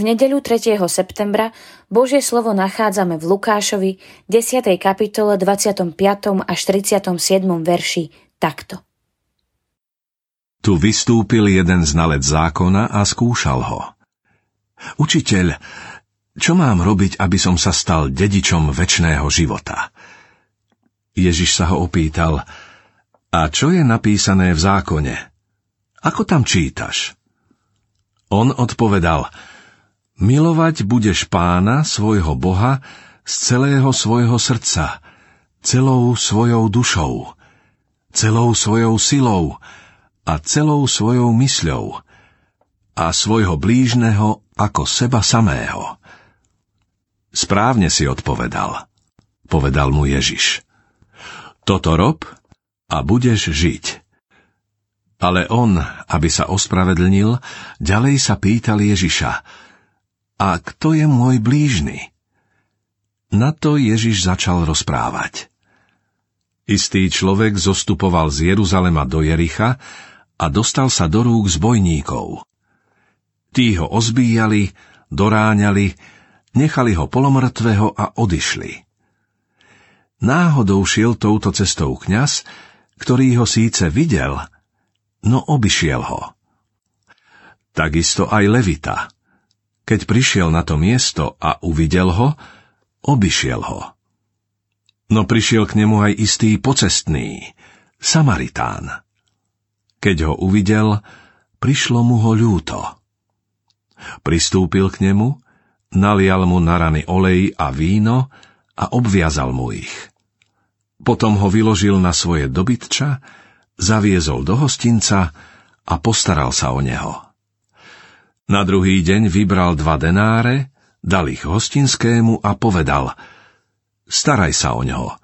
V nedeľu 3. septembra Božie slovo nachádzame v Lukášovi 10. kapitole 25. až 37. verši takto. Tu vystúpil jeden znalec zákona a skúšal ho. Učiteľ, čo mám robiť, aby som sa stal dedičom väčšného života? Ježiš sa ho opýtal, a čo je napísané v zákone? Ako tam čítaš? On odpovedal, Milovať budeš pána, svojho Boha, z celého svojho srdca, celou svojou dušou, celou svojou silou a celou svojou mysľou a svojho blížneho ako seba samého. Správne si odpovedal, povedal mu Ježiš. Toto rob a budeš žiť. Ale on, aby sa ospravedlnil, ďalej sa pýtal Ježiša, a kto je môj blížny? Na to Ježiš začal rozprávať. Istý človek zostupoval z Jeruzalema do Jericha a dostal sa do rúk zbojníkov. Tí ho ozbíjali, doráňali, nechali ho polomrtvého a odišli. Náhodou šiel touto cestou kňaz, ktorý ho síce videl, no obišiel ho. Takisto aj Levita – keď prišiel na to miesto a uvidel ho, obišiel ho. No prišiel k nemu aj istý pocestný, Samaritán. Keď ho uvidel, prišlo mu ho ľúto. Pristúpil k nemu, nalial mu na rany olej a víno a obviazal mu ich. Potom ho vyložil na svoje dobytča, zaviezol do hostinca a postaral sa o neho. Na druhý deň vybral dva denáre, dal ich hostinskému a povedal Staraj sa o neho.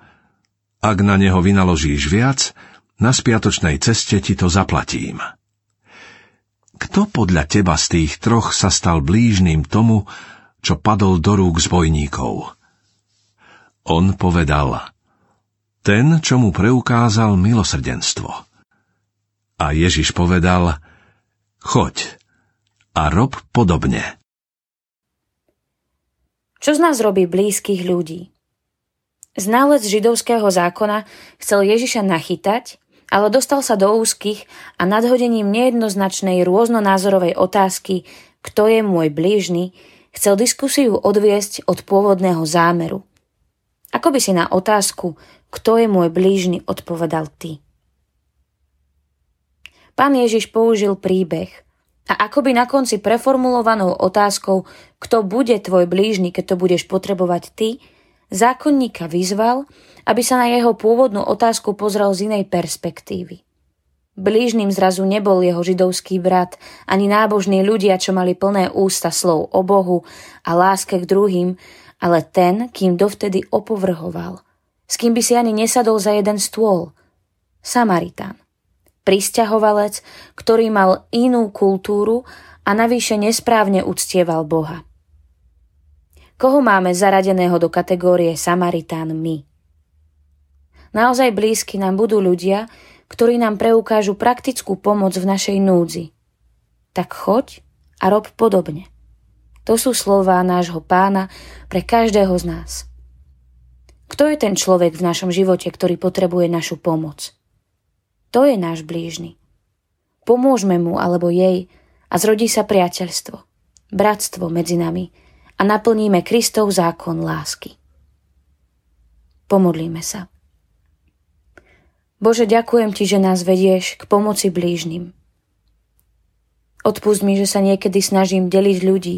Ak na neho vynaložíš viac, na spiatočnej ceste ti to zaplatím. Kto podľa teba z tých troch sa stal blížným tomu, čo padol do rúk zbojníkov? On povedal, ten, čo mu preukázal milosrdenstvo. A Ježiš povedal, choď, a rob podobne. Čo z nás robí blízkych ľudí? Ználec židovského zákona chcel Ježiša nachytať, ale dostal sa do úzkých a nadhodením nejednoznačnej rôznonázorovej otázky kto je môj blížny, chcel diskusiu odviesť od pôvodného zámeru. Ako by si na otázku kto je môj blížny odpovedal ty? Pán Ježiš použil príbeh – a akoby na konci preformulovanou otázkou, kto bude tvoj blížny, keď to budeš potrebovať ty, zákonníka vyzval, aby sa na jeho pôvodnú otázku pozrel z inej perspektívy. Blížnym zrazu nebol jeho židovský brat, ani nábožní ľudia, čo mali plné ústa slov o Bohu a láske k druhým, ale ten, kým dovtedy opovrhoval, s kým by si ani nesadol za jeden stôl. Samaritán pristahovalec, ktorý mal inú kultúru a navyše nesprávne uctieval Boha. Koho máme zaradeného do kategórie Samaritán my? Naozaj blízky nám budú ľudia, ktorí nám preukážu praktickú pomoc v našej núdzi. Tak choď a rob podobne. To sú slová nášho pána pre každého z nás. Kto je ten človek v našom živote, ktorý potrebuje našu pomoc? To je náš blížny. Pomôžme mu alebo jej a zrodí sa priateľstvo, bratstvo medzi nami a naplníme Kristov zákon lásky. Pomodlíme sa. Bože, ďakujem Ti, že nás vedieš k pomoci blížnym. Odpust mi, že sa niekedy snažím deliť ľudí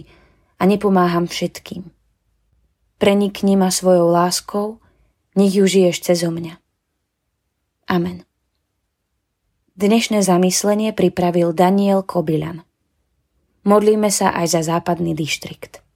a nepomáham všetkým. Prenikni ma svojou láskou, nech ju žiješ cezo mňa. Amen. Dnešné zamyslenie pripravil Daniel Kobilan. Modlíme sa aj za západný dištrikt.